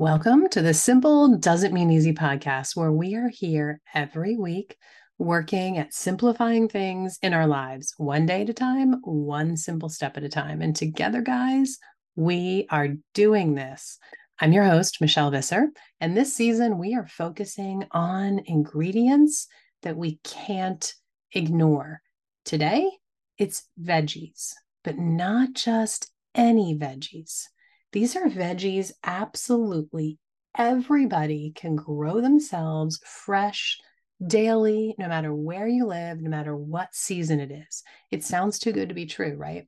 Welcome to the Simple Doesn't Mean Easy podcast, where we are here every week working at simplifying things in our lives, one day at a time, one simple step at a time. And together, guys, we are doing this. I'm your host, Michelle Visser, and this season we are focusing on ingredients that we can't ignore. Today, it's veggies, but not just any veggies. These are veggies absolutely everybody can grow themselves fresh daily, no matter where you live, no matter what season it is. It sounds too good to be true, right?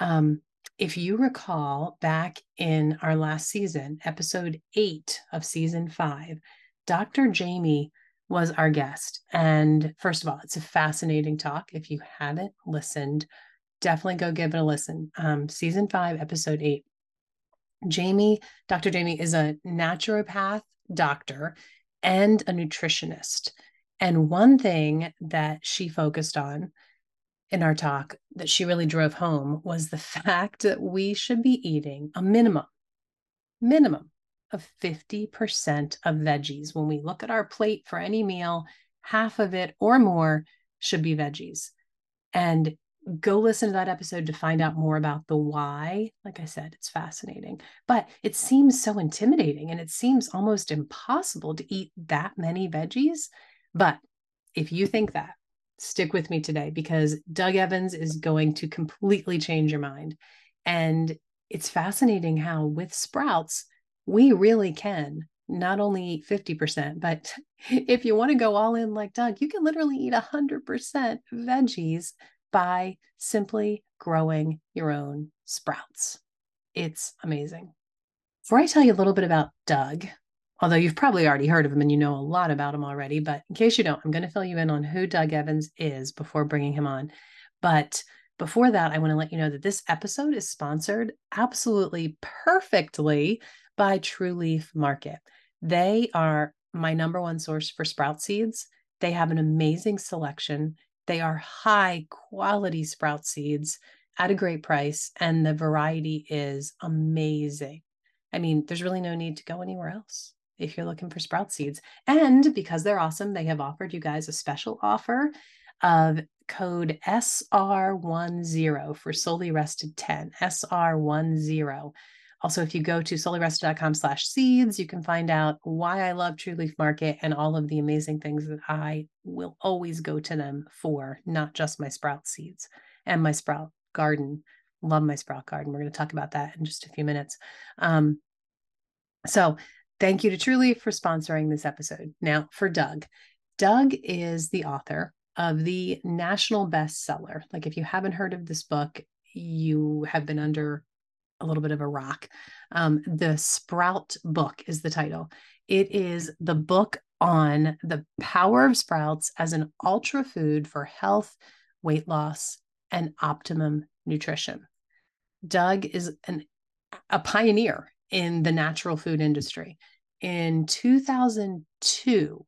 Um, if you recall back in our last season, episode eight of season five, Dr. Jamie was our guest. And first of all, it's a fascinating talk. If you haven't listened, definitely go give it a listen. Um, season five, episode eight. Jamie, Dr. Jamie is a naturopath doctor and a nutritionist. And one thing that she focused on in our talk that she really drove home was the fact that we should be eating a minimum, minimum of 50% of veggies. When we look at our plate for any meal, half of it or more should be veggies. And go listen to that episode to find out more about the why. Like I said, it's fascinating, but it seems so intimidating and it seems almost impossible to eat that many veggies. But if you think that, stick with me today because Doug Evans is going to completely change your mind. And it's fascinating how with sprouts, we really can not only eat 50%, but if you want to go all in like Doug, you can literally eat 100% veggies by simply growing your own sprouts. It's amazing. Before I tell you a little bit about Doug, although you've probably already heard of him and you know a lot about him already, but in case you don't, I'm going to fill you in on who Doug Evans is before bringing him on. But before that, I want to let you know that this episode is sponsored absolutely perfectly by True Leaf Market. They are my number one source for sprout seeds. They have an amazing selection. They are high quality sprout seeds at a great price, and the variety is amazing. I mean, there's really no need to go anywhere else if you're looking for sprout seeds. And because they're awesome, they have offered you guys a special offer of code SR10 for Souly Rested 10, SR10. Also, if you go to soulyrested.com slash seeds, you can find out why I love True Leaf Market and all of the amazing things that I will always go to them for, not just my sprout seeds and my sprout garden. Love my sprout garden. We're going to talk about that in just a few minutes. Um, so, thank you to True Leaf for sponsoring this episode. Now, for Doug, Doug is the author of the national bestseller. Like, if you haven't heard of this book, you have been under a little bit of a rock. Um, the Sprout Book is the title. It is the book on the power of sprouts as an ultra food for health, weight loss, and optimum nutrition. Doug is an, a pioneer in the natural food industry. In 2002,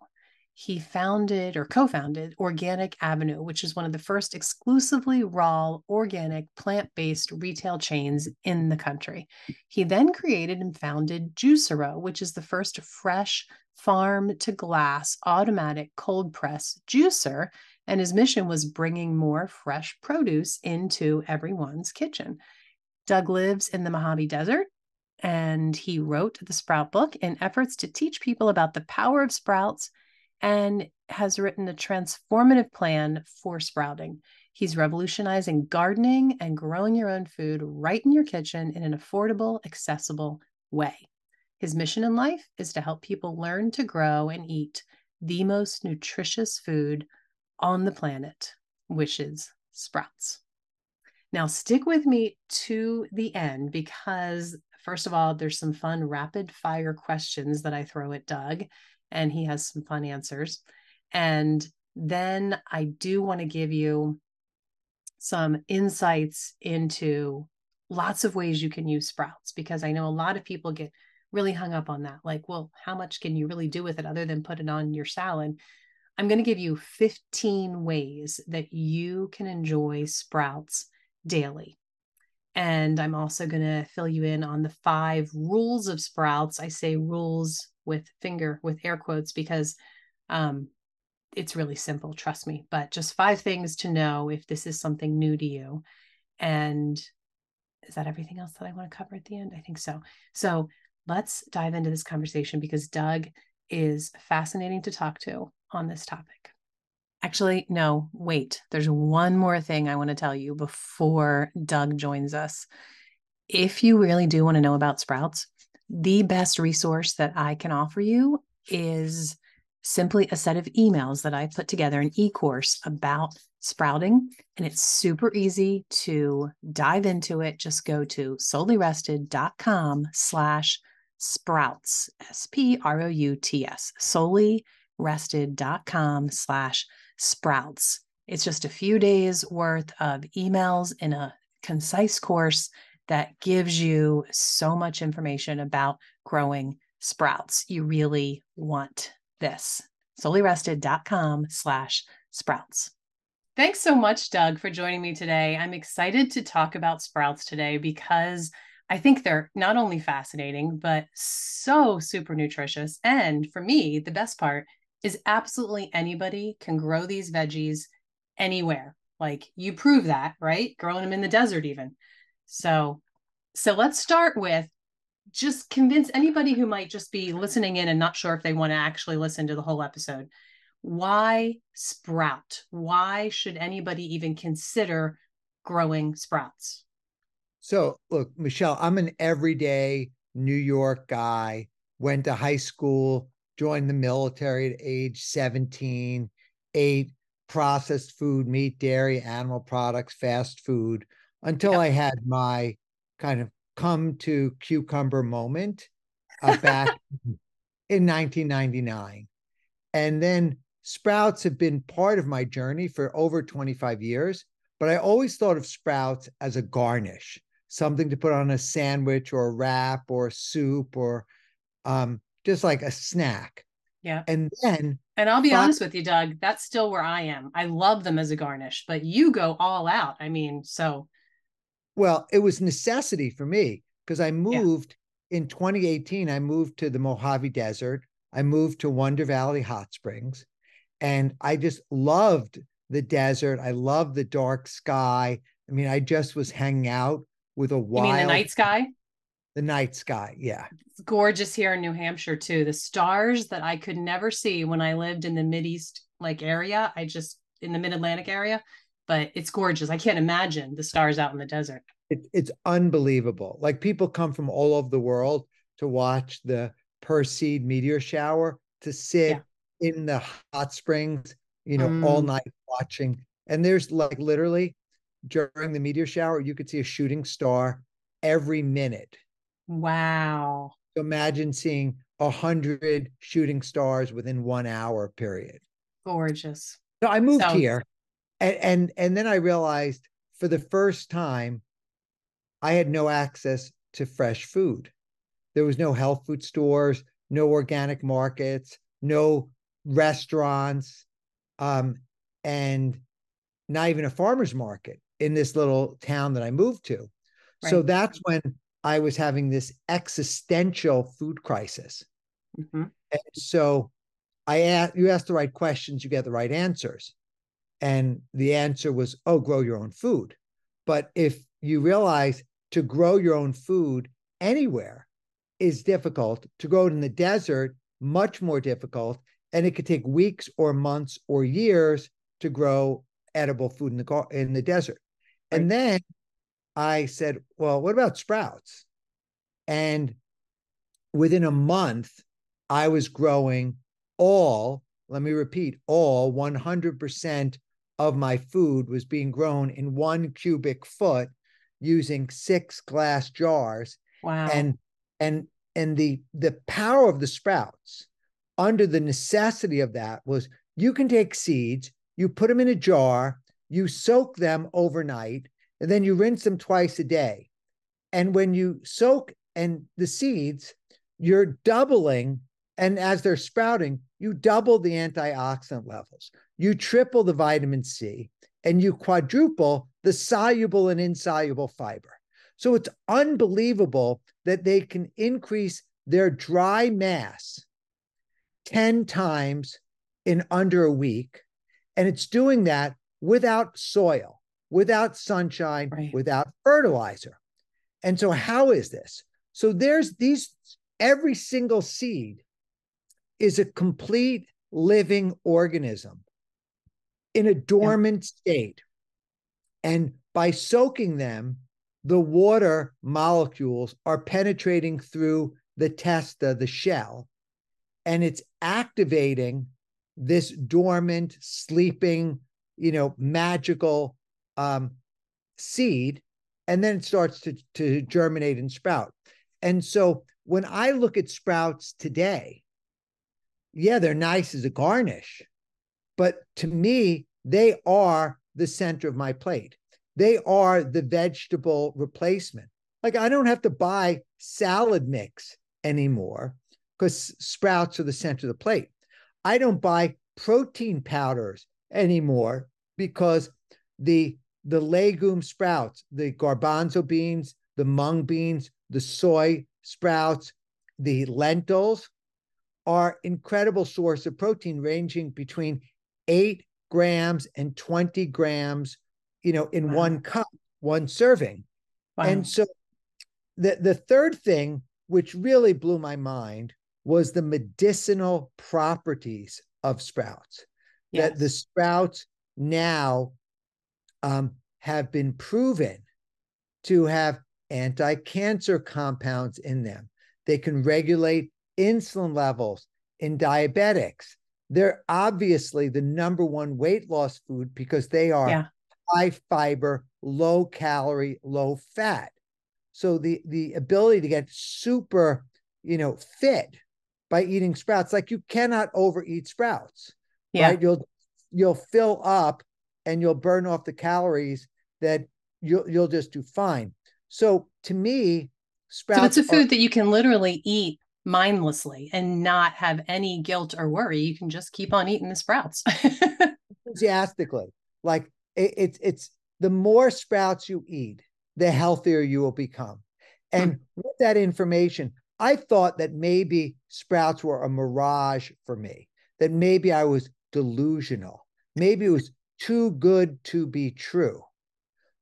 he founded or co founded Organic Avenue, which is one of the first exclusively raw, organic, plant based retail chains in the country. He then created and founded Juicero, which is the first fresh farm to glass automatic cold press juicer. And his mission was bringing more fresh produce into everyone's kitchen. Doug lives in the Mojave Desert and he wrote the Sprout Book in efforts to teach people about the power of sprouts and has written a transformative plan for sprouting. He's revolutionizing gardening and growing your own food right in your kitchen in an affordable, accessible way. His mission in life is to help people learn to grow and eat the most nutritious food on the planet, which is sprouts. Now, stick with me to the end because, first of all, there's some fun rapid fire questions that I throw at Doug and he has some fun answers. And then I do want to give you some insights into lots of ways you can use sprouts because I know a lot of people get really hung up on that. Like, well, how much can you really do with it other than put it on your salad? I'm going to give you 15 ways that you can enjoy sprouts daily. And I'm also going to fill you in on the five rules of sprouts. I say rules with finger, with air quotes, because um, it's really simple, trust me. But just five things to know if this is something new to you. And is that everything else that I want to cover at the end? I think so. So let's dive into this conversation because Doug is fascinating to talk to on this topic. Actually, no, wait. There's one more thing I want to tell you before Doug joins us. If you really do want to know about sprouts, the best resource that I can offer you is simply a set of emails that I put together, an e course about sprouting. And it's super easy to dive into it. Just go to soulyrested.com slash sprouts, S P R O U T S, soulyrested.com slash sprouts. It's just a few days worth of emails in a concise course that gives you so much information about growing sprouts. You really want this. Soulyrested.com slash sprouts. Thanks so much, Doug, for joining me today. I'm excited to talk about sprouts today because I think they're not only fascinating, but so super nutritious. And for me, the best part is absolutely anybody can grow these veggies anywhere. Like you prove that, right? Growing them in the desert, even. So, so let's start with just convince anybody who might just be listening in and not sure if they want to actually listen to the whole episode. Why sprout? Why should anybody even consider growing sprouts? So, look, Michelle, I'm an everyday New York guy, went to high school, joined the military at age 17, ate processed food, meat, dairy, animal products, fast food, until yep. I had my kind of come to cucumber moment uh, back in 1999. And then sprouts have been part of my journey for over 25 years, but I always thought of sprouts as a garnish, something to put on a sandwich or a wrap or soup or um, just like a snack. Yeah. And then and I'll be five, honest with you, Doug, that's still where I am. I love them as a garnish, but you go all out. I mean, so well, it was necessity for me because I moved yeah. in 2018. I moved to the Mojave Desert. I moved to Wonder Valley Hot Springs, and I just loved the desert. I loved the dark sky. I mean, I just was hanging out with a wild. You mean the night sky? The night sky, yeah. It's gorgeous here in New Hampshire too. The stars that I could never see when I lived in the Mid East like area. I just in the Mid Atlantic area, but it's gorgeous. I can't imagine the stars out in the desert. It, it's unbelievable. Like people come from all over the world to watch the Perseid meteor shower, to sit yeah. in the hot springs, you know, mm. all night watching. And there's like literally during the meteor shower, you could see a shooting star every minute Wow. Imagine seeing a hundred shooting stars within one hour period. Gorgeous. So I moved so- here and, and and then I realized for the first time I had no access to fresh food. There was no health food stores, no organic markets, no restaurants, um, and not even a farmer's market in this little town that I moved to. Right. So that's when I was having this existential food crisis. Mm-hmm. And so I asked, you ask the right questions, you get the right answers. And the answer was, oh, grow your own food. But if you realize to grow your own food anywhere is difficult, to grow it in the desert, much more difficult. And it could take weeks or months or years to grow edible food in the in the desert. Right. And then I said, well, what about sprouts? And within a month, I was growing all, let me repeat, all 100% of my food was being grown in one cubic foot using six glass jars. Wow. And and and the the power of the sprouts under the necessity of that was you can take seeds, you put them in a jar, you soak them overnight, and then you rinse them twice a day. And when you soak and the seeds, you're doubling, and as they're sprouting, you double the antioxidant levels, you triple the vitamin C, and you quadruple the soluble and insoluble fiber. So it's unbelievable that they can increase their dry mass 10 times in under a week. And it's doing that without soil, without sunshine, right. without fertilizer. And so, how is this? So, there's these, every single seed is a complete living organism in a dormant yeah. state. And by soaking them, the water molecules are penetrating through the testa, the shell, and it's activating this dormant, sleeping, you know, magical um, seed, and then it starts to, to germinate and sprout. And so when I look at sprouts today, yeah, they're nice as a garnish, but to me, they are the center of my plate. They are the vegetable replacement. Like I don't have to buy salad mix anymore because sprouts are the center of the plate. I don't buy protein powders anymore because the the legume sprouts, the garbanzo beans, the mung beans, the soy sprouts, the lentils are incredible source of protein ranging between 8 grams and 20 grams, you know, in wow. one cup, one serving. Wow. And so the the third thing which really blew my mind was the medicinal properties of sprouts. Yes. That the sprouts now um, have been proven to have anti cancer compounds in them. They can regulate insulin levels in diabetics. They're obviously the number one weight loss food because they are yeah. high fiber, low calorie, low fat. So the the ability to get super, you know, fit by eating sprouts. Like you cannot overeat sprouts. Yeah. Right. You'll you'll fill up and you'll burn off the calories that you'll you'll just do fine. So to me, sprouts. So it's a food are, that you can literally eat mindlessly and not have any guilt or worry. You can just keep on eating the sprouts. enthusiastically. Like it, it's it's the more sprouts you eat, the healthier you will become. And hmm. with that information, I thought that maybe sprouts were a mirage for me, that maybe I was delusional. Maybe it was too good to be true.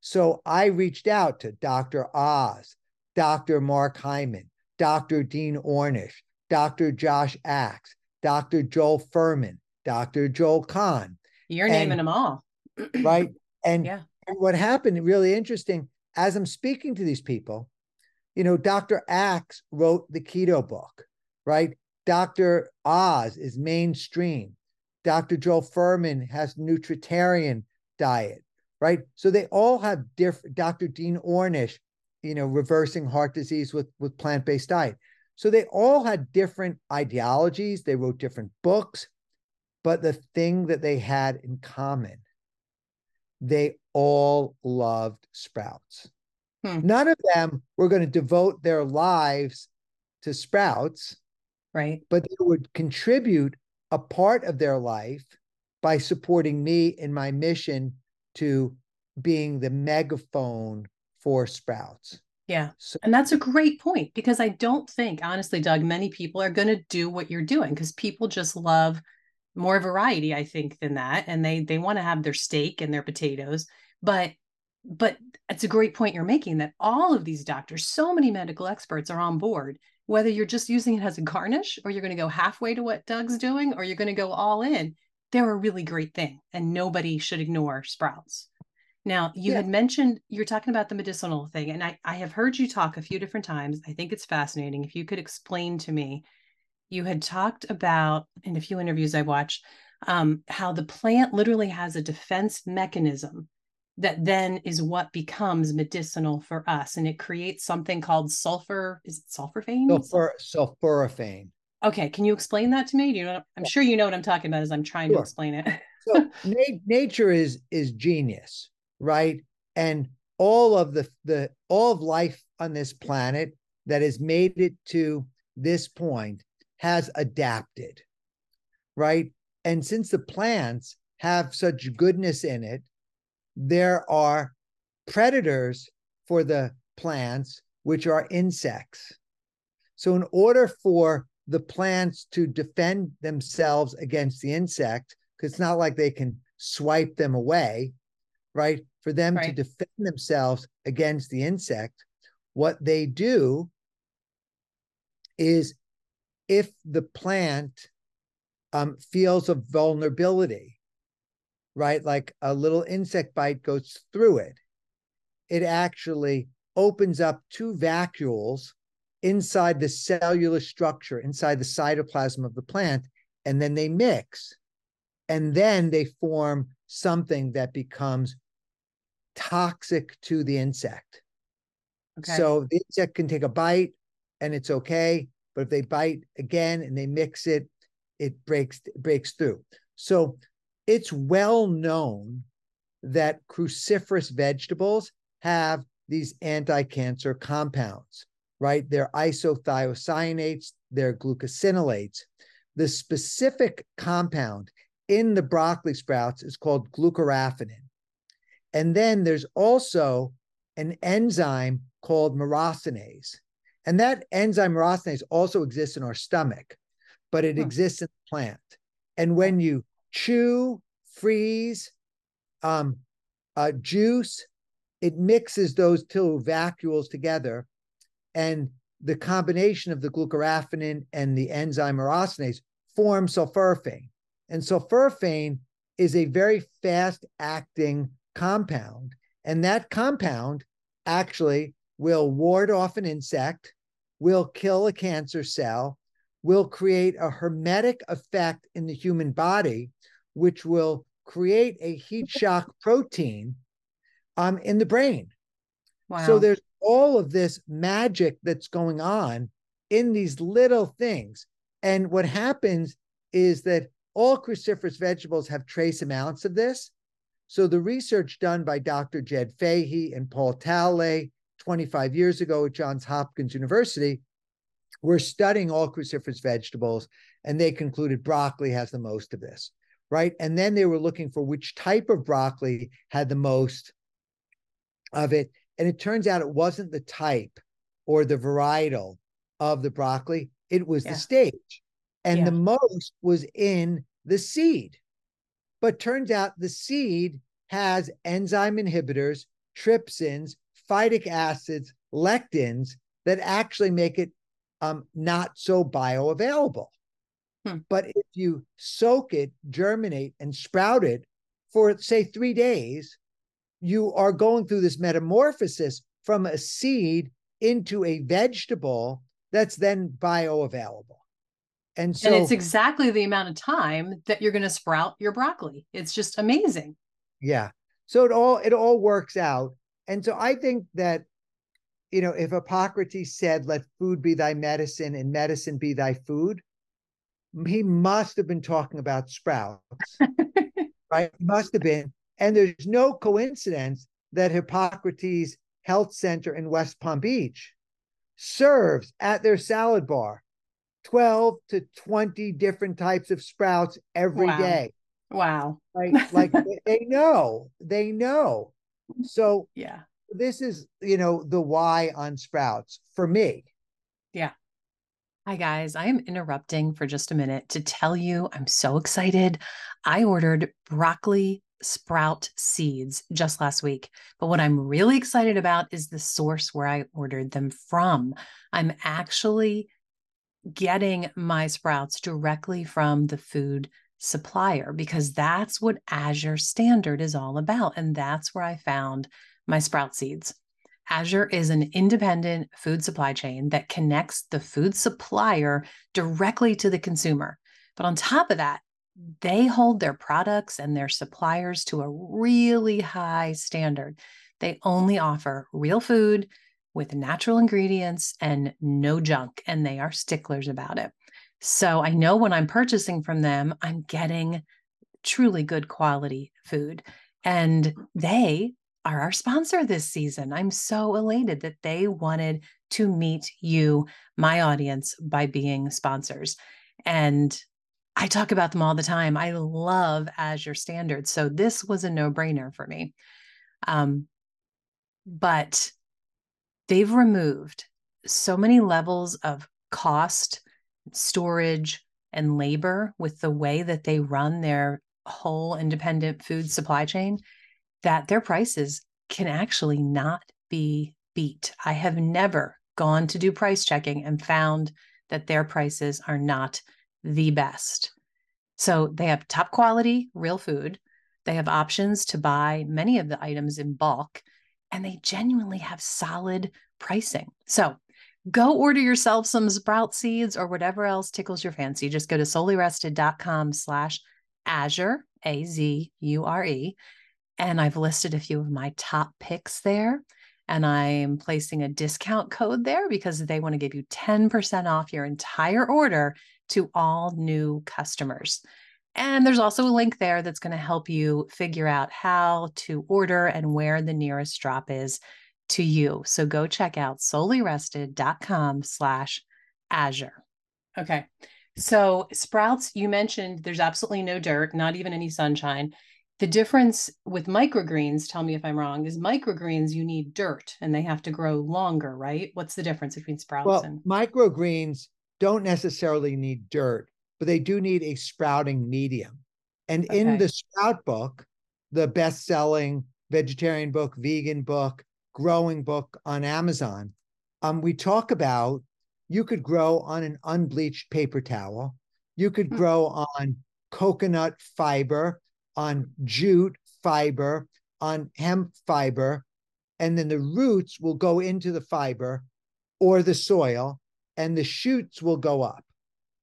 So I reached out to Dr. Oz, Dr. Mark Hyman, Dr. Dean Ornish, Dr. Josh Axe, Dr. Joel Fuhrman, Dr. Joel Kahn. You're and, naming them all. right. And, yeah. what happened, really interesting, as I'm speaking to these people, you know, Dr. Axe wrote the keto book, right? Dr. Oz is mainstream. Dr. Joel Fuhrman has nutritarian diet, right? So they all have different. Dr. Dean Ornish, you know, reversing heart disease with with plant based diet. So they all had different ideologies. They wrote different books, but the thing that they had in common, they all loved sprouts. Hmm. None of them were going to devote their lives to sprouts. Right. But they would contribute a part of their life by supporting me in my mission to being the megaphone for sprouts. Yeah. So, and that's a great point because I don't think, honestly, Doug, many people are going to do what you're doing because people just love more variety, I think, than that. And they they want to have their steak and their potatoes. But but it's a great point you're making that all of these doctors, so many medical experts are on board, whether you're just using it as a garnish or you're going to go halfway to what Doug's doing or you're going to go all in. They're a really great thing and nobody should ignore sprouts. Now, you yeah. had mentioned you're talking about the medicinal thing, and I, I have heard you talk a few different times. I think it's fascinating. If you could explain to me, you had talked about in a few interviews I watched um, how the plant literally has a defense mechanism that then is what becomes medicinal for us and it creates something called sulfur is it sulforaphane sulfur sulforaphane okay can you explain that to me do you know i'm sure you know what i'm talking about as i'm trying sure. to explain it so na- nature is is genius right and all of the the all of life on this planet that has made it to this point has adapted right and since the plants have such goodness in it there are predators for the plants, which are insects. So, in order for the plants to defend themselves against the insect, because it's not like they can swipe them away, right? For them right. to defend themselves against the insect, what they do is if the plant um, feels a vulnerability, right? Like a little insect bite goes through it, it actually opens up two vacuoles inside the cellular structure, inside the cytoplasm of the plant, and then they mix. And then they form something that becomes toxic to the insect. Okay. So the insect can take a bite and it's okay. But if they bite again and they mix it, it breaks breaks through. So it's well known that cruciferous vegetables have these anti-cancer compounds, right? They're isothiocyanates, they're glucosinolates. The specific compound in the broccoli sprouts is called glucoraphanin. And then there's also an enzyme called myrosinase. And that enzyme myrosinase also exists in our stomach, but it hmm. exists in the plant. And when you chew, freeze, um, uh, juice, it mixes those two vacuoles together. And the combination of the glucoraphanin and the enzyme myrosinase form sulforaphane. And sulforaphane is a very fast acting compound. And that compound actually will ward off an insect, will kill a cancer cell, will create a hormetic effect in the human body, which will create a heat shock protein um, in the brain. Wow. So there's all of this magic that's going on in these little things. And what happens is that all cruciferous vegetables have trace amounts of this. So the research done by Dr. Jed Fahey and Paul Talalay 25 years ago at Johns Hopkins University were studying all cruciferous vegetables, and they concluded broccoli has the most of this, right? And then they were looking for which type of broccoli had the most of it. And it turns out it wasn't the type or the varietal of the broccoli, it was yeah. the stage. And yeah. the most was in the seed. But turns out the seed has enzyme inhibitors, trypsins, phytic acids, lectins that actually make it um, not so bioavailable. Hmm. But if you soak it, germinate, and sprout it for, say, three days, you are going through this metamorphosis from a seed into a vegetable that's then bioavailable. And so and it's exactly the amount of time that you're going to sprout your broccoli. It's just amazing. Yeah. So it all it all works out. And so I think that you know, if Hippocrates said, let food be thy medicine and medicine be thy food, he must have been talking about sprouts, right? He must have been. And there's no coincidence that Hippocrates Health Center in West Palm Beach serves at their salad bar 12 to 20 different types of sprouts every wow. day. Wow. Like, like they know, they know. So, yeah, this is, you know, the why on sprouts for me. Yeah. Hi, guys. I am interrupting for just a minute to tell you I'm so excited. I ordered broccoli sprout seeds just last week. But what I'm really excited about is the source where I ordered them from. I'm actually getting my sprouts directly from the food supplier because that's what Azure Standard is all about. And that's where I found my sprout seeds. Azure is an independent food supply chain that connects the food supplier directly to the consumer. But on top of that, they hold their products and their suppliers to a really high standard. They only offer real food with natural ingredients and no junk, and they are sticklers about it. So I know when I'm purchasing from them, I'm getting truly good quality food. And they are our sponsor this season. I'm so elated that they wanted to meet you, my audience, by being sponsors. And I talk about them all the time. I love Azure Standards. So this was a no brainer for me. Um, but they've removed so many levels of cost, storage, and labor with the way that they run their whole independent food supply chain that their prices can actually not be beat. I have never gone to do price checking and found that their prices are not the best. So they have top quality, real food. They have options to buy many of the items in bulk, and they genuinely have solid pricing. So go order yourself some sprout seeds or whatever else tickles your fancy. Just go to soulyrested.com slash Azure, A Z U R E. And I've listed a few of my top picks there. And I'm placing a discount code there because they want to give you 10% off your entire order to all new customers. And there's also a link there that's going to help you figure out how to order and where the nearest drop is to you. So go check out soulyrested.com slash Azure. Okay. So sprouts, you mentioned there's absolutely no dirt, not even any sunshine. The difference with microgreens, tell me if I'm wrong, is microgreens you need dirt and they have to grow longer, right? What's the difference between sprouts well, and microgreens don't necessarily need dirt, but they do need a sprouting medium. And okay. in the sprout book, the best-selling vegetarian book, vegan book, growing book on Amazon, um, we talk about you could grow on an unbleached paper towel. You could hmm. grow on coconut fiber, on jute fiber, on hemp fiber, and then the roots will go into the fiber or the soil, and the shoots will go up.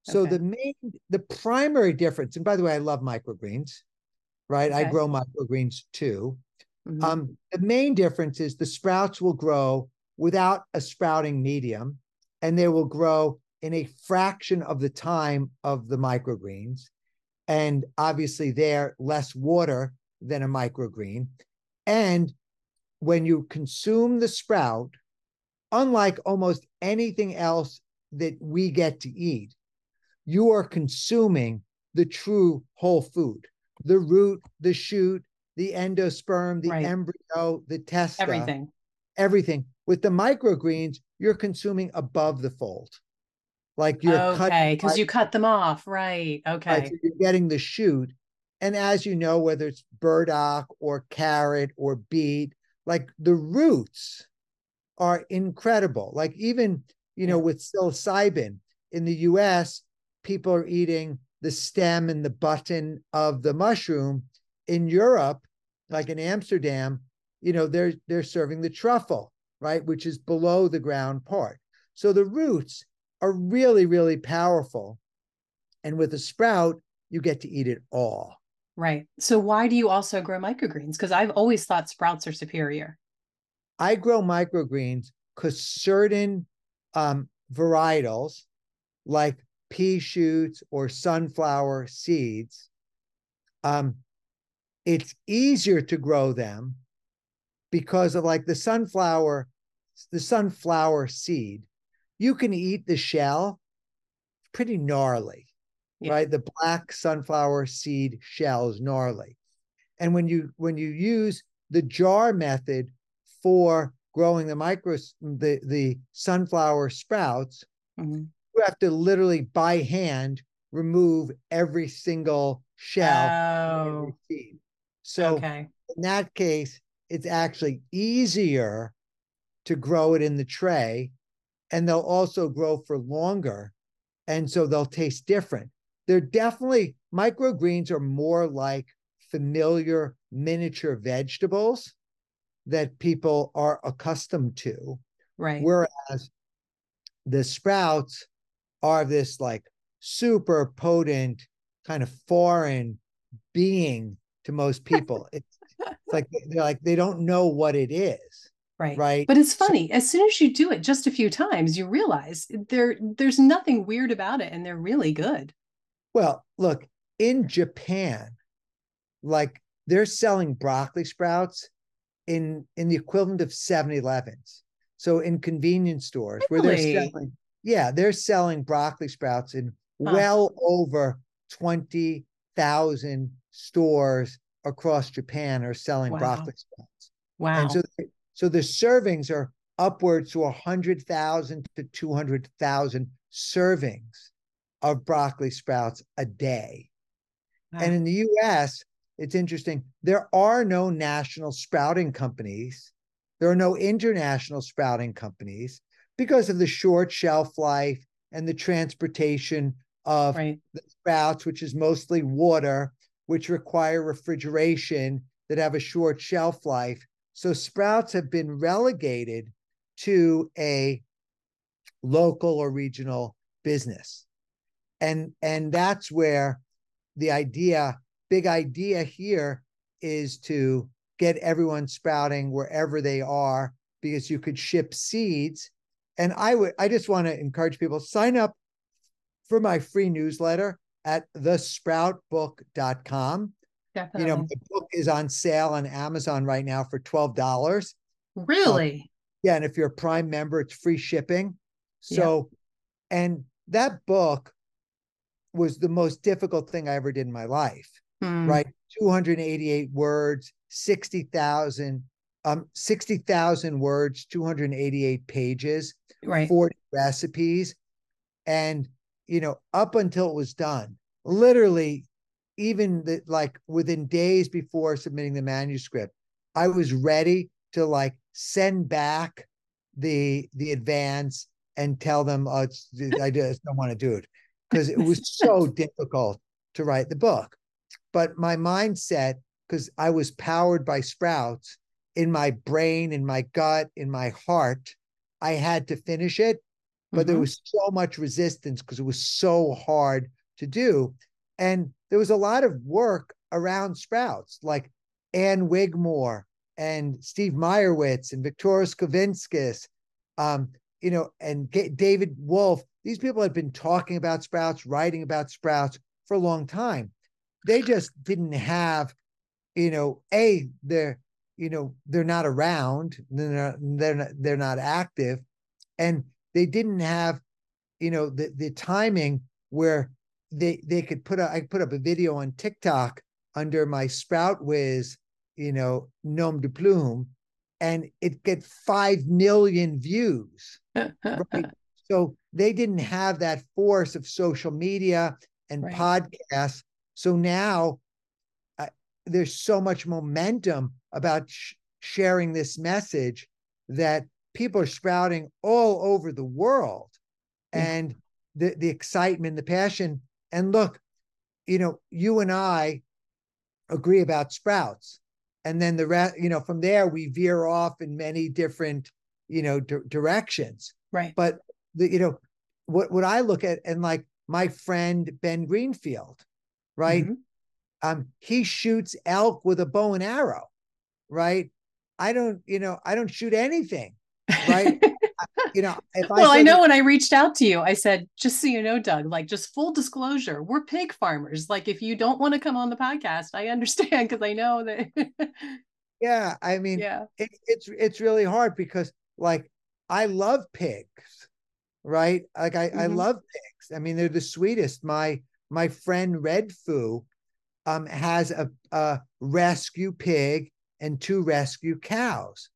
So okay. the main, the primary difference, and by the way, I love microgreens, right? Okay. I grow microgreens too. Mm-hmm. Um, the main difference is the sprouts will grow without a sprouting medium, and they will grow in a fraction of the time of the microgreens. And obviously, they're less water than a microgreen. And when you consume the sprout, unlike almost anything else that we get to eat, you are consuming the true whole food the root, the shoot, the endosperm, the right. embryo, the testa, everything. Everything. With the microgreens, you're consuming above the fold. Like you're okay, because you cut them off, right? Okay, right, so you're getting the shoot, and as you know, whether it's burdock or carrot or beet, like the roots are incredible. Like even you know with psilocybin in the U.S., people are eating the stem and the button of the mushroom. In Europe, like in Amsterdam, you know, they're they're serving the truffle, right, which is below the ground part. So the roots are really, really powerful. And with a sprout, you get to eat it all. Right. So why do you also grow microgreens? Because I've always thought sprouts are superior. I grow microgreens because certain um, varietals, like pea shoots or sunflower seeds, um, it's easier to grow them because of like the sunflower the sunflower seed you can eat the shell pretty gnarly yeah. right the black sunflower seed shell is gnarly and when you when you use the jar method for growing the micro the the sunflower sprouts mm-hmm. You have to literally by hand remove every single shell oh. so okay. in that case, it's actually easier to grow it in the tray and they'll also grow for longer. And so they'll taste different. They're definitely microgreens are more like familiar miniature vegetables that people are accustomed to. Right. Whereas the sprouts are this like super potent kind of foreign being to most people. it's, it's like they're like they don't know what it is. Right. Right. But it's funny. So, as soon as you do it just a few times, you realize there there's nothing weird about it and they're really good. Well, look, in Japan, like they're selling broccoli sprouts in in the equivalent of 7-Elevens. So in convenience stores really? where they're selling, yeah, they're selling broccoli sprouts in huh. well over 20,000 stores across Japan are selling wow. broccoli sprouts. Wow. And so, so the servings are upwards to 100,000 to 200,000 servings of broccoli sprouts a day. Wow. And in the US, it's interesting, there are no national sprouting companies. There are no international sprouting companies because of the short shelf life and the transportation of right. the sprouts, which is mostly water, which require refrigeration that have a short shelf life. So sprouts have been relegated to a local or regional business. And and that's where the idea, big idea here is to get everyone sprouting wherever they are because you could ship seeds. And I would I just want to encourage people sign up for my free newsletter at thesproutbook.com. Definitely. You know, my book is on sale on Amazon right now for $12. Really? Um, yeah. And if you're a Prime member, it's free shipping. So, yeah. and that book was the most difficult thing I ever did in my life, mm. right? 288 words, 60,000 um 60,000 words, 288 pages, right. 40 recipes. And you know, up until it was done, literally even the, like within days before submitting the manuscript, I was ready to like send back the the advance and tell them oh, I just don't want to do it because it was so difficult to write the book. But my mindset, because I was powered by sprouts in my brain, in my gut, in my heart, I had to finish it but mm-hmm. there was so much resistance because it was so hard to do. And there was a lot of work around Sprouts, like Ann Wigmore and Steve Meyerowitz and Viktoras Kulvinskas, um, you know, and G- David Wolfe. These people had been talking about Sprouts, writing about Sprouts for a long time. They just didn't have, you know, a they're, you know, they're not around, they're not, they're not, they're not active, and they didn't have, you know, the the timing where they they could put I put up a video on TikTok under my Sprout Whiz, you know, nom de plume, and it get five million views. right? So they didn't have that force of social media and right. podcasts. So now there's so much momentum about sh- sharing this message that people are sprouting all over the world. And the the excitement the passion. And look you know you and i agree about sprouts. And then the rest you know from there we veer off in many different you know d- directions. Right. But the you know what what i look at and like my friend ben greenfield right? Mm-hmm. Um he shoots elk with a bow and arrow right i don't you know i don't shoot anything right? you know, if well, I, I know that, when I reached out to you, I said, just so you know, Doug, like just full disclosure, we're pig farmers. Like, if you don't want to come on the podcast, I understand because I know that. yeah, I mean, yeah, it, it's it's really hard because like I love pigs, right? Like I mm-hmm. I love pigs. I mean, they're the sweetest. My my friend Redfoo um has a a rescue pig and two rescue cows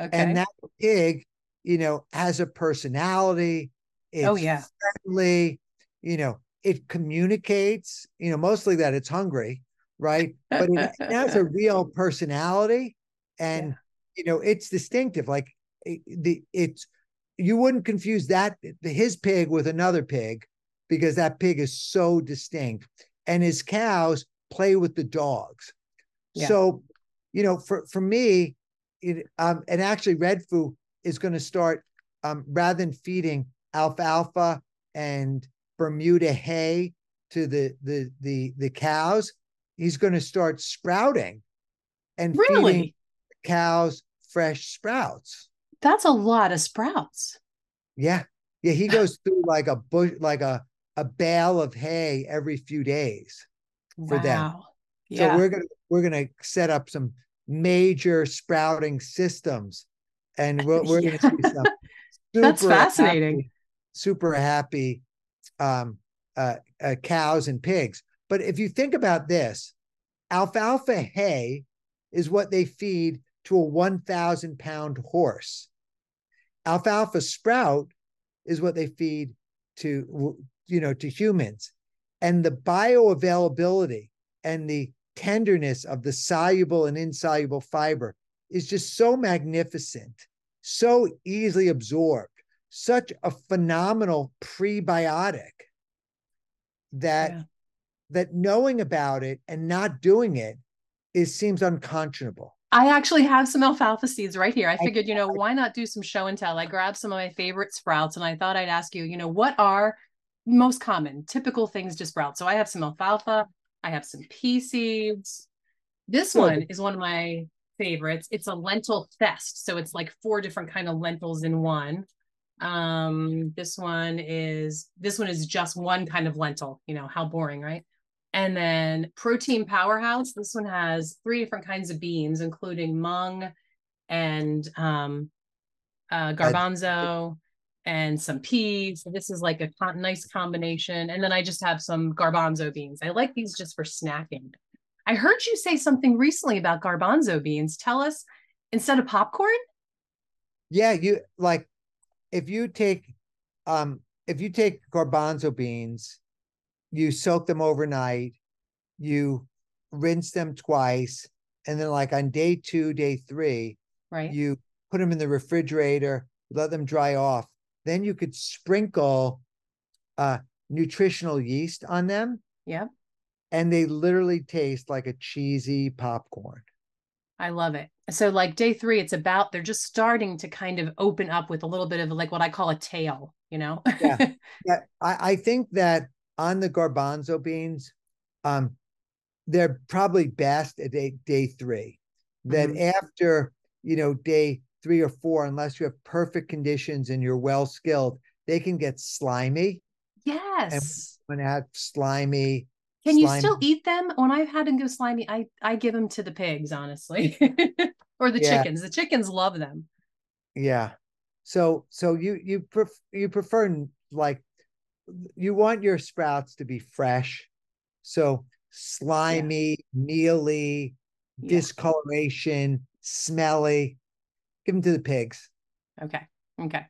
Okay. And that pig, you know, has a personality. It's oh yeah, friendly. You know, it communicates. You know, mostly that it's hungry, right? But it, it has a real personality, and yeah. you know, it's distinctive. Like it, the it's you wouldn't confuse that his pig with another pig because that pig is so distinct, and his cows play with the dogs. Yeah. So, you know, for for me, it, um, and actually Redfoo is going to start um, rather than feeding alfalfa and Bermuda hay to the the the the cows, he's going to start sprouting and really? feeding cows fresh sprouts. That's a lot of sprouts. Yeah. Yeah, he goes through like a bush like a a bale of hay every few days for wow. them. Yeah. So we're gonna we're gonna set up some major sprouting systems. And we're, we're yeah. to see some That's fascinating. Happy, super happy um, uh, uh, cows and pigs. But if you think about this, alfalfa hay is what they feed to a 1,000 pound horse. alfalfa sprout is what they feed to you know to humans and the bioavailability and the tenderness of the soluble and insoluble fiber is just so magnificent so easily absorbed such a phenomenal prebiotic that yeah. that knowing about it and not doing it is seems unconscionable I actually have some alfalfa seeds right here. I figured, you know, why not do some show and tell? I grabbed some of my favorite sprouts and I thought I'd ask you, you know, what are most common, typical things to sprout? So I have some alfalfa, I have some pea seeds. This one is one of my favorites. It's a lentil fest. So it's like four different kind of lentils in one. Um, this one is this one is just one kind of lentil, you know, how boring, right? And then Protein Powerhouse. This one has three different kinds of beans, including mung and um, uh, garbanzo and some peas. So this is like a con- nice combination. And then I just have some garbanzo beans. I like these just for snacking. I heard you say something recently about garbanzo beans. Tell us instead of popcorn. Yeah, you like if you take um if you take garbanzo beans you soak them overnight, you rinse them twice, and then like on day two, day three, right, you put them in the refrigerator, let them dry off. Then you could sprinkle uh nutritional yeast on them. Yeah. And they literally taste like a cheesy popcorn. I love it. So like day three, it's about they're just starting to kind of open up with a little bit of like what I call a tail, you know? yeah. yeah. I, I think that on the garbanzo beans, um, they're probably best at day, day three. That mm-hmm. after, you know, day three or four, unless you have perfect conditions and you're well skilled, they can get slimy. Yes. And when have slimy. Can slimy. you still eat them? When I've had them go slimy, I, I give them to the pigs, honestly, or the yeah. chickens. The chickens love them. Yeah. So, so you, you, pref- you prefer like you want your sprouts to be fresh. So slimy, yeah. mealy, yeah. discoloration, smelly. Give them to the pigs. Okay. Okay.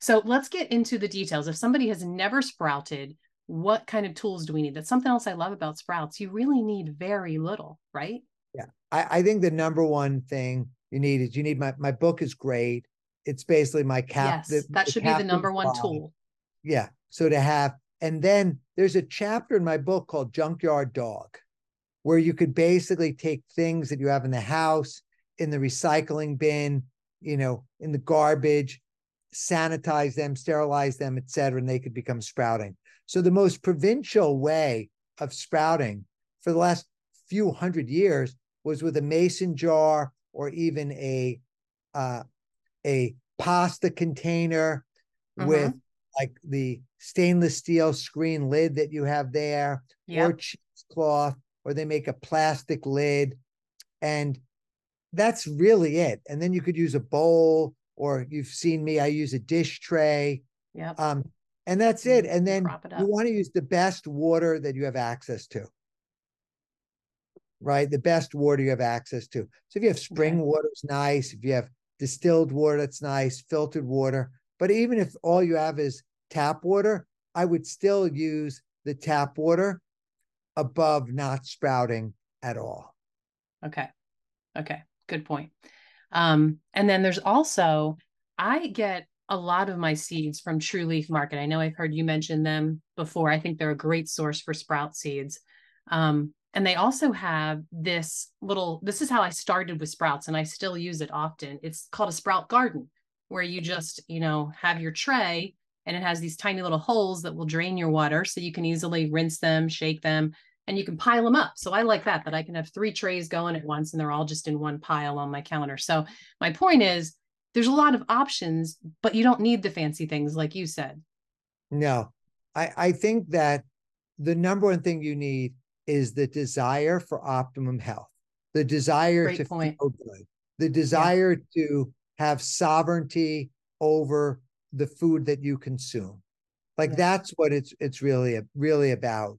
So let's get into the details. If somebody has never sprouted, what kind of tools do we need? That's something else I love about sprouts. You really need very little, right? Yeah. I, I think the number one thing you need is you need my my book is great. It's basically my cap. Yes, the, that should be the number one tool. Yeah. So to have, and then there's a chapter in my book called Junkyard Dog, where you could basically take things that you have in the house, in the recycling bin, you know, in the garbage, sanitize them, sterilize them, et cetera, and they could become sprouting. So the most provincial way of sprouting for the last few hundred years was with a mason jar or even a uh, a pasta container mm-hmm. with like the stainless steel screen lid that you have there, yep. or cheesecloth, or they make a plastic lid. And that's really it. And then you could use a bowl, or you've seen me, I use a dish tray. Yeah. Um, and that's it. And then you want to use the best water that you have access to. Right? The best water you have access to. So if you have spring okay. water, it's nice. If you have distilled water, that's nice, filtered water. But even if all you have is tap water, I would still use the tap water above not sprouting at all. Okay. Okay. Good point. Um, and then there's also, I get a lot of my seeds from True Leaf Market. I know I've heard you mention them before. I think they're a great source for sprout seeds. Um, and they also have this little, this is how I started with sprouts and I still use it often. It's called a sprout garden where you just, you know, have your tray and it has these tiny little holes that will drain your water so you can easily rinse them, shake them, and you can pile them up. So I like that, that I can have three trays going at once and they're all just in one pile on my counter. So my point is there's a lot of options, but you don't need the fancy things like you said. No, I, I think that the number one thing you need is the desire for optimum health, the desire Great to point. feel good, the desire yeah. to have sovereignty over the food that you consume. Like yeah. that's what it's it's really really about.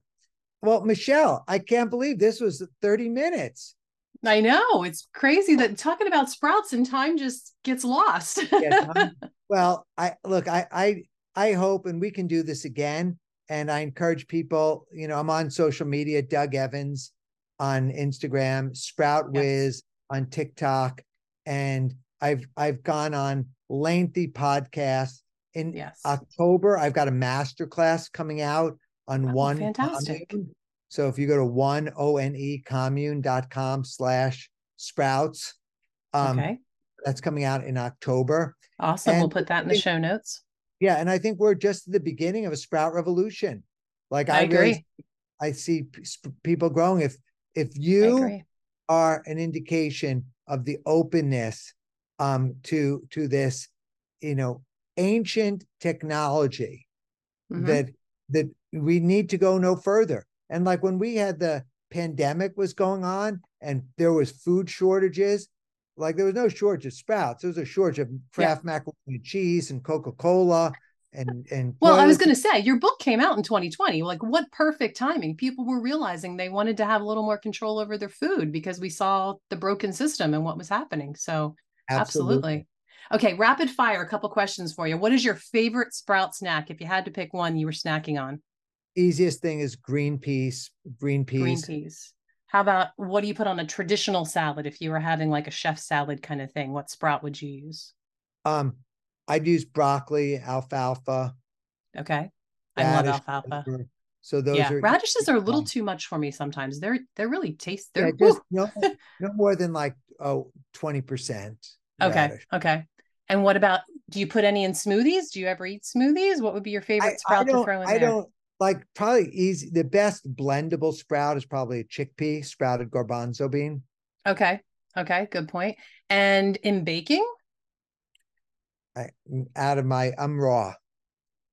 Well, Michelle, I can't believe this was 30 minutes. I know it's crazy that talking about sprouts and time just gets lost. yeah, well, I look, I, I, I hope, and we can do this again. And I encourage people, you know, I'm on social media, Doug Evans on Instagram, Sprout Whiz on TikTok, and I've I've gone on lengthy podcasts. In yes. October, I've got a master class coming out on Oh, one fantastic. commune. So if you go to one O N E commune.com slash sprouts, um, okay. that's coming out in October. Awesome. we'll put that in the think- show notes. Yeah, and I think we're just at the beginning of a sprout revolution. Like I I, agree. really, I see people growing. If if you are an indication of the openness um to to this, you know, ancient technology Mhm. that that we need to go no further. And like when we had the pandemic was going on and there was food shortages, like there was no shortage of sprouts. There was a shortage of Kraft macaroni and cheese and Coca-Cola and and Well, I was going to say your book came out in 2020. Like, what perfect timing! People were realizing they wanted to have a little more control over their food because we saw the broken system and what was happening. So, absolutely. Okay, rapid fire. A couple questions for you. What is your favorite sprout snack? If you had to pick one, you were snacking on Easiest thing is green peas, green peas. green peas. How about what do you put on a traditional salad? If you were having like a chef salad kind of thing, what sprout would you use? Um, I'd use broccoli, alfalfa. Okay, I love alfalfa. So those yeah, are radishes are a little too much for me sometimes. They're they're really taste. They're just no, no more than like oh 20%. Okay. radish. Okay. And what about do you put any in smoothies? Do you ever eat smoothies? What would be your I, favorite I sprout to throw in I there? don't like probably easy the best blendable sprout is probably a chickpea sprouted garbanzo bean. Okay. Okay. Good point. And in baking? I mm, out of my I'm raw.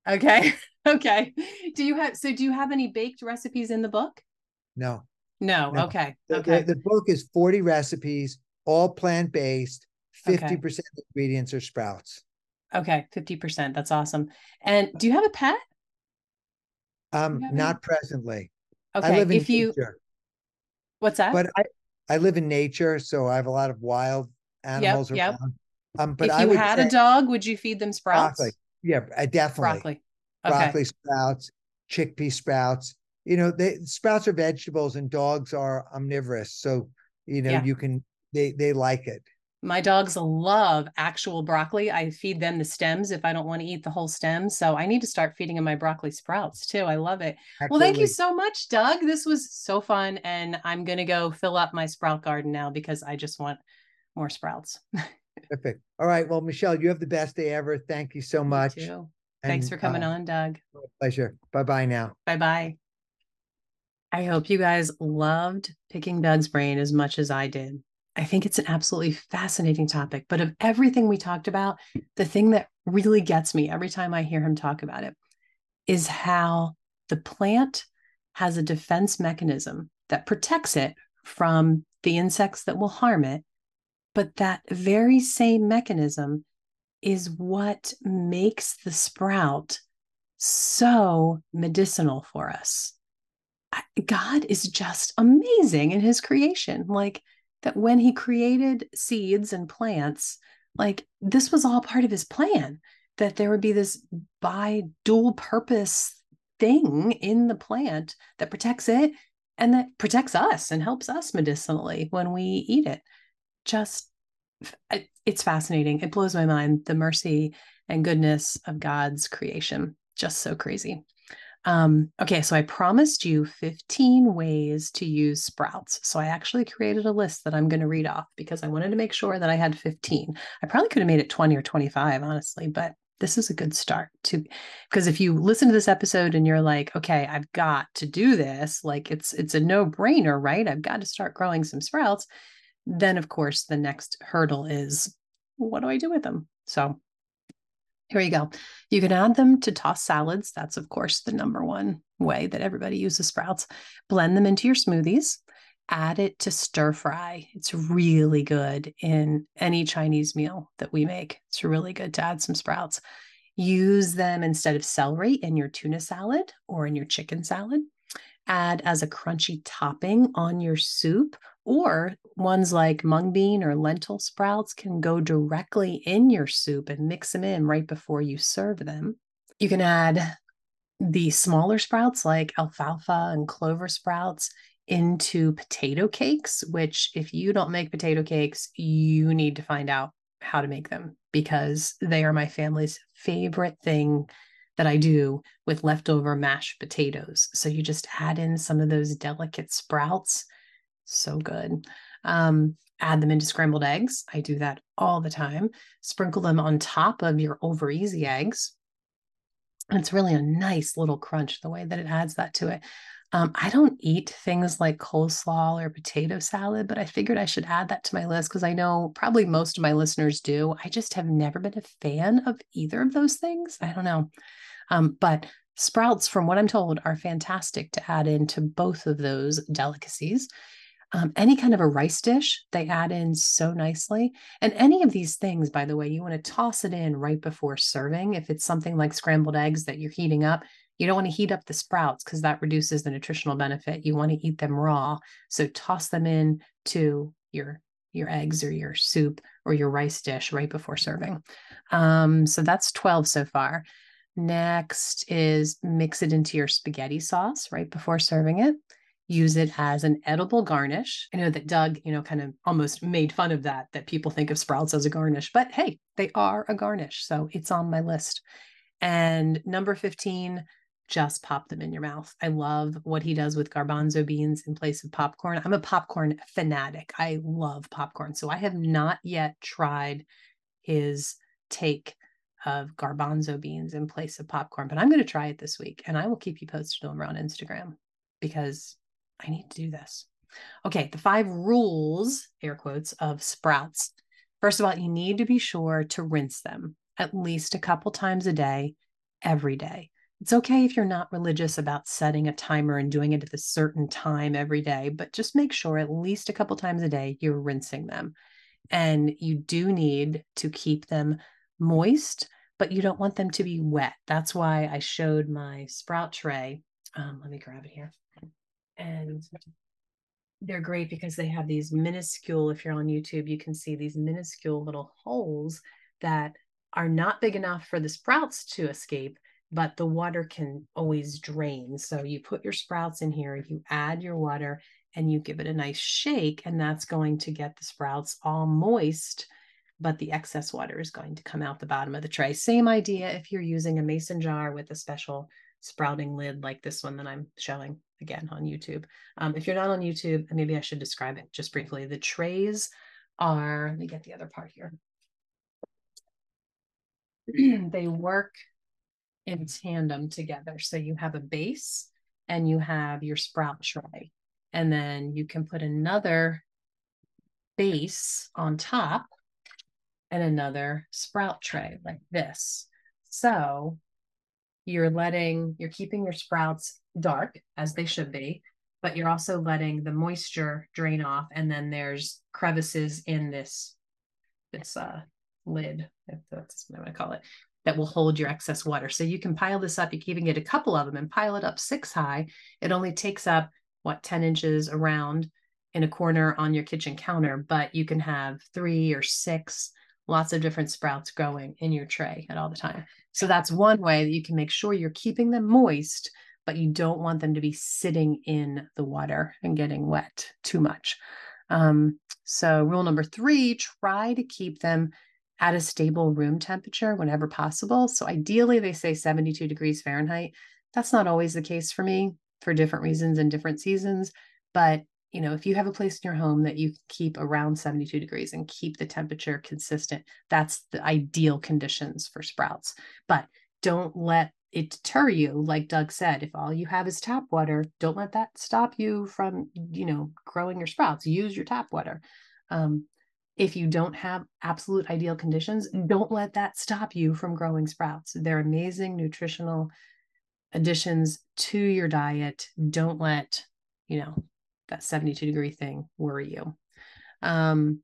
Okay. Okay. Do you have so do you have any baked recipes in the book? No. No. No. Okay. The, Okay. the, the book is 40 recipes, all plant-based. 50% Okay. ingredients are sprouts. Okay. 50%. That's awesome. And do you have a pet? Um, any- not presently. Okay. I live in if you what's that? but I I live in nature, so I have a lot of wild animals yep. around. Um, but if you had a dog, would you feed them sprouts? broccoli. Yeah, I definitely Broccoli. Okay. broccoli sprouts, chickpea sprouts. You know, they sprouts are vegetables and dogs are omnivorous. So, you know, Yeah. you can they they like it. My dogs love actual broccoli. I feed them the stems if I don't want to eat the whole stem. So I need to start feeding them my broccoli sprouts too. I love it. Well, thank you so much, Doug. This was so fun. And I'm going to go fill up my sprout garden now because I just want more sprouts. Perfect. All right. Well, Michelle, you have the best day ever. Thank you so much. You too. Thanks for coming uh, on, Doug. Pleasure. Bye bye now. Bye bye. I hope you guys loved picking Doug's brain as much as I did. I think it's an absolutely fascinating topic. But of everything we talked about, the thing that really gets me every time I hear him talk about it is how the plant has a defense mechanism that protects it from the insects that will harm it. But that very same mechanism is what makes the sprout so medicinal for us. God is just amazing in his creation. Like that when he created seeds and plants, like this was all part of his plan that there would be this by dual purpose thing in the plant that protects it and that protects us and helps us medicinally when we eat it. Just it's fascinating. It blows my mind the mercy and goodness of God's creation. Just so crazy. Um, okay, so I promised you 15 ways to use sprouts. So I actually created a list that I'm going to read off because I wanted to make sure that I had 15. I probably could have made it 20 or 25, honestly, but this is a good start to because if you listen to this episode and you're like, okay, I've got to do this, like it's it's a no-brainer, right? I've got to start growing some sprouts. Then of course the next hurdle is what do I do with them? So here you go. You can add them to tossed salads. That's, of course, the number one way that everybody uses sprouts. Blend them into your smoothies. Add it to stir fry. It's really good in any Chinese meal that we make. It's really good to add some sprouts. Use them instead of celery in your tuna salad or in your chicken salad. Add as a crunchy topping on your soup, or ones like mung bean or lentil sprouts can go directly in your soup and mix them in right before you serve them. You can add the smaller sprouts like alfalfa and clover sprouts into potato cakes, which, if you don't make potato cakes, you need to find out how to make them because they are my family's favorite thing that I do with leftover mashed potatoes. So you just add in some of those delicate sprouts. So good. Um, add them into scrambled eggs. I do that all the time. Sprinkle them on top of your over easy eggs. It's really a nice little crunch the way that it adds that to it. Um, I don't eat things like coleslaw or potato salad, but I figured I should add that to my list because I know probably most of my listeners do. I just have never been a fan of either of those things. I don't know. Um, but sprouts, from what I'm told, are fantastic to add into both of those delicacies. Um, any kind of a rice dish, they add in so nicely. And any of these things, by the way, you want to toss it in right before serving. If it's something like scrambled eggs that you're heating up, you don't want to heat up the sprouts because that reduces the nutritional benefit. You want to eat them raw. So toss them in to your your eggs or your soup or your rice dish right before serving. Um, so that's 12 so far. Next is mix it into your spaghetti sauce right before serving it. Use it as an edible garnish. I know that Doug, you know, kind of almost made fun of that, that people think of sprouts as a garnish, but hey, they are a garnish. So it's on my list. And number 15, just pop them in your mouth. I love what he does with garbanzo beans in place of popcorn. I'm a popcorn fanatic. I love popcorn. So I have not yet tried his take of garbanzo beans in place of popcorn, but I'm going to try it this week and I will keep you posted over on Instagram because I need to do this. Okay, the five rules, air quotes, of sprouts. First of all, you need to be sure to rinse them at least a couple times a day, every day. It's okay if you're not religious about setting a timer and doing it at a certain time every day, but just make sure at least a couple times a day you're rinsing them. And you do need to keep them moist but you don't want them to be wet. That's why I showed my sprout tray. Um, let me grab it here. And they're great because they have these minuscule, if you're on YouTube, you can see these minuscule little holes that are not big enough for the sprouts to escape, but the water can always drain. So you put your sprouts in here, you add your water, and you give it a nice shake, and that's going to get the sprouts all moist but the excess water is going to come out the bottom of the tray. Same idea if you're using a mason jar with a special sprouting lid like this one that I'm showing again on YouTube. Um, if you're not on YouTube, maybe I should describe it just briefly. The trays are, let me get the other part here. they work in tandem together. So you have a base and you have your sprout tray. And then you can put another base on top and another sprout tray like this. So you're letting, you're keeping your sprouts dark as they should be, but you're also letting the moisture drain off. And then there's crevices in this, this uh, lid, if that's what I want to call it, that will hold your excess water. So you can pile this up. You can even get a couple of them and pile it up six high. It only takes up what 10 inches around in a corner on your kitchen counter, but you can have three or six lots of different sprouts growing in your tray at all the time. So that's one way that you can make sure you're keeping them moist, but you don't want them to be sitting in the water and getting wet too much. Um, so, rule number three try to keep them at a stable room temperature whenever possible. So, ideally, they say 72 degrees Fahrenheit. That's not always the case for me for different reasons and different seasons, but you know, if you have a place in your home that you keep around 72 degrees and keep the temperature consistent, that's the ideal conditions for sprouts. But don't let it deter you. Like Doug said, if all you have is tap water, don't let that stop you from, you know, growing your sprouts. Use your tap water. Um, if you don't have absolute ideal conditions, don't let that stop you from growing sprouts. They're amazing nutritional additions to your diet. Don't let, you know, that 72 degree thing worry you. Um,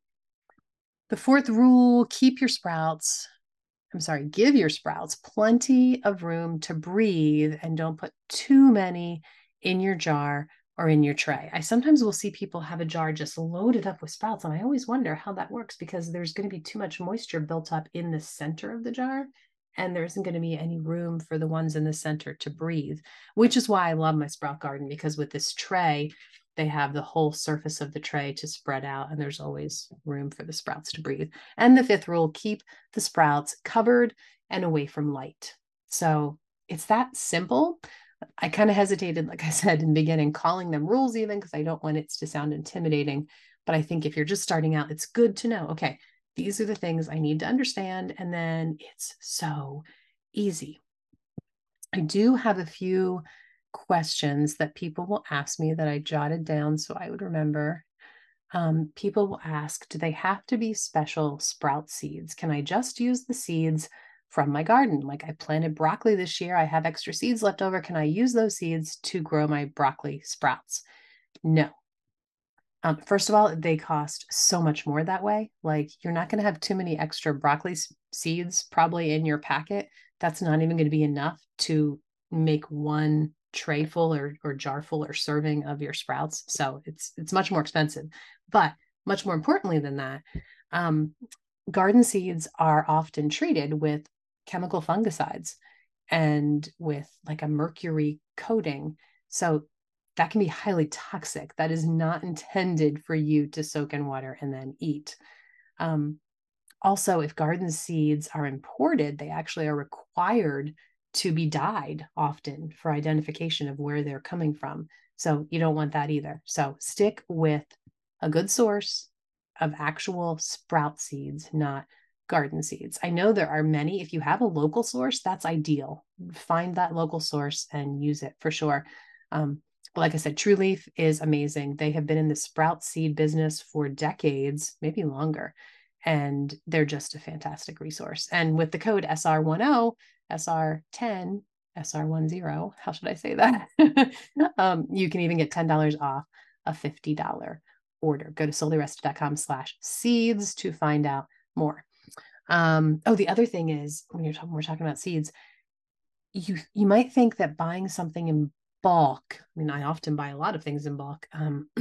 the fourth rule keep your sprouts, I'm sorry, give your sprouts plenty of room to breathe and don't put too many in your jar or in your tray. I sometimes will see people have a jar just loaded up with sprouts, and I always wonder how that works because there's going to be too much moisture built up in the center of the jar, and there isn't going to be any room for the ones in the center to breathe, which is why I love my sprout garden because with this tray, they have the whole surface of the tray to spread out, and there's always room for the sprouts to breathe. And the fifth rule keep the sprouts covered and away from light. So it's that simple. I kind of hesitated, like I said in the beginning, calling them rules even because I don't want it to sound intimidating. But I think if you're just starting out, it's good to know okay, these are the things I need to understand. And then it's so easy. I do have a few questions that people will ask me that I jotted down so I would remember. Um, people will ask Do they have to be special sprout seeds? Can I just use the seeds from my garden. Like I planted broccoli this year, I have extra seeds left over. Can I use those seeds to grow my broccoli sprouts? No. Um, first of all, they cost so much more that way. Like you're not going to have too many extra broccoli seeds probably in your packet. That's not even going to be enough to make one tray full or, or jar full or serving of your sprouts. So it's it's much more expensive. But much more importantly than that, um, garden seeds are often treated with chemical fungicides and with like a mercury coating. So that can be highly toxic. That is not intended for you to soak in water and then eat. Um, also, if garden seeds are imported, they actually are required to be dyed often for identification of where they're coming from. So you don't want that either. So stick with a good source of actual sprout seeds, not garden seeds. I know there are many. If you have a local source, that's ideal. Find that local source and use it for sure. Um, but like I said, True Leaf is amazing. They have been in the sprout seed business for decades, maybe longer, and they're just a fantastic resource. And with the code SR10, SR10, SR10, how should I say that? um, you can even get $10 off a $50 order. Go to soulyrested.com slash seeds to find out more. Um, oh, the other thing is when you're talking, we're talking about seeds, you you might think that buying something in bulk. I mean, I often buy a lot of things in bulk. Um,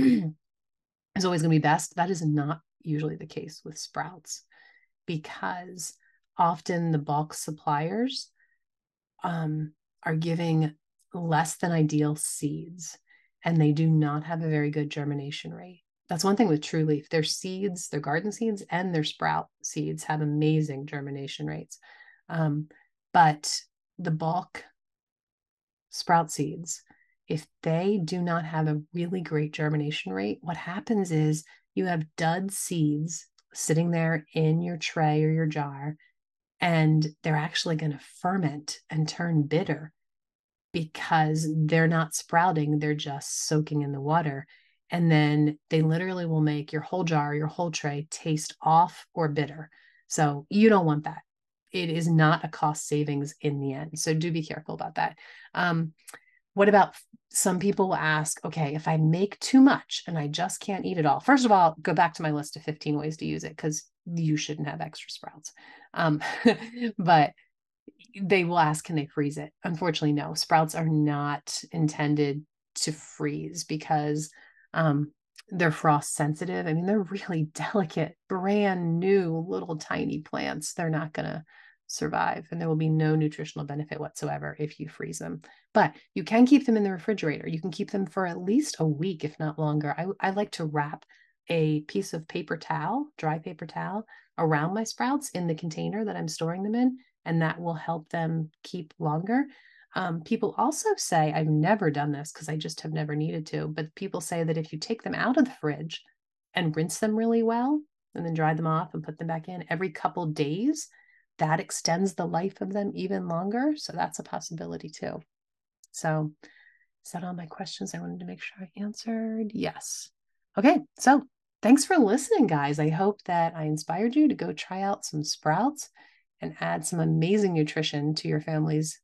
is always going to be best. That is not usually the case with sprouts because often the bulk suppliers um, are giving less than ideal seeds and they do not have a very good germination rate. That's one thing with True Leaf. Their seeds, their garden seeds, and their sprout seeds have amazing germination rates. Um, but the bulk sprout seeds, if they do not have a really great germination rate, what happens is you have dud seeds sitting there in your tray or your jar, and they're actually going to ferment and turn bitter because they're not sprouting, they're just soaking in the water. And then they literally will make your whole jar, your whole tray taste off or bitter. So you don't want that. It is not a cost savings in the end. So do be careful about that. Um, what about some people will ask, okay, if I make too much and I just can't eat it all, first of all, go back to my list of 15 ways to use it because you shouldn't have extra sprouts. Um, but they will ask, can they freeze it? Unfortunately, no. Sprouts are not intended to freeze because um, they're frost sensitive. I mean, they're really delicate, brand new little tiny plants. They're not going to survive, and there will be no nutritional benefit whatsoever if you freeze them. But you can keep them in the refrigerator. You can keep them for at least a week, if not longer. I, I like to wrap a piece of paper towel, dry paper towel, around my sprouts in the container that I'm storing them in, and that will help them keep longer. Um, people also say, I've never done this because I just have never needed to, but people say that if you take them out of the fridge and rinse them really well and then dry them off and put them back in every couple days, that extends the life of them even longer. So that's a possibility too. So, is that all my questions I wanted to make sure I answered? Yes. Okay. So, thanks for listening, guys. I hope that I inspired you to go try out some sprouts and add some amazing nutrition to your family's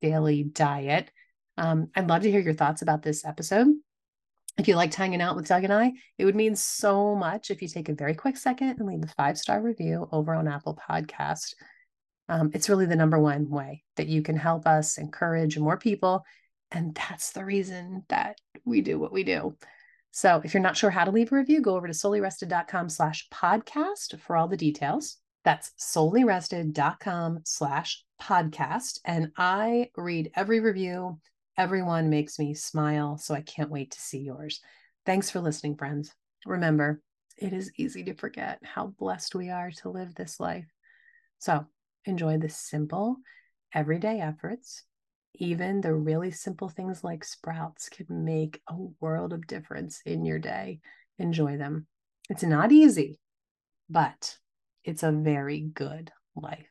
daily diet. Um, I'd love to hear your thoughts about this episode. If you liked hanging out with Doug and I, it would mean so much if you take a very quick second and leave a five star review over on Apple Podcast. Um, it's really the number one way that you can help us encourage more people And that's the reason that we do what we do. So if you're not sure how to leave a review, go over to soulyrested.com slash podcast for all the details. That's soulyrested.com slash podcast. And I read every review. Everyone makes me smile. So I can't wait to see yours. Thanks for listening, friends. Remember, it is easy to forget how blessed we are to live this life. So enjoy the simple, everyday efforts. Even the really simple things like sprouts can make a world of difference in your day. Enjoy them. It's not easy, but it's a very good life.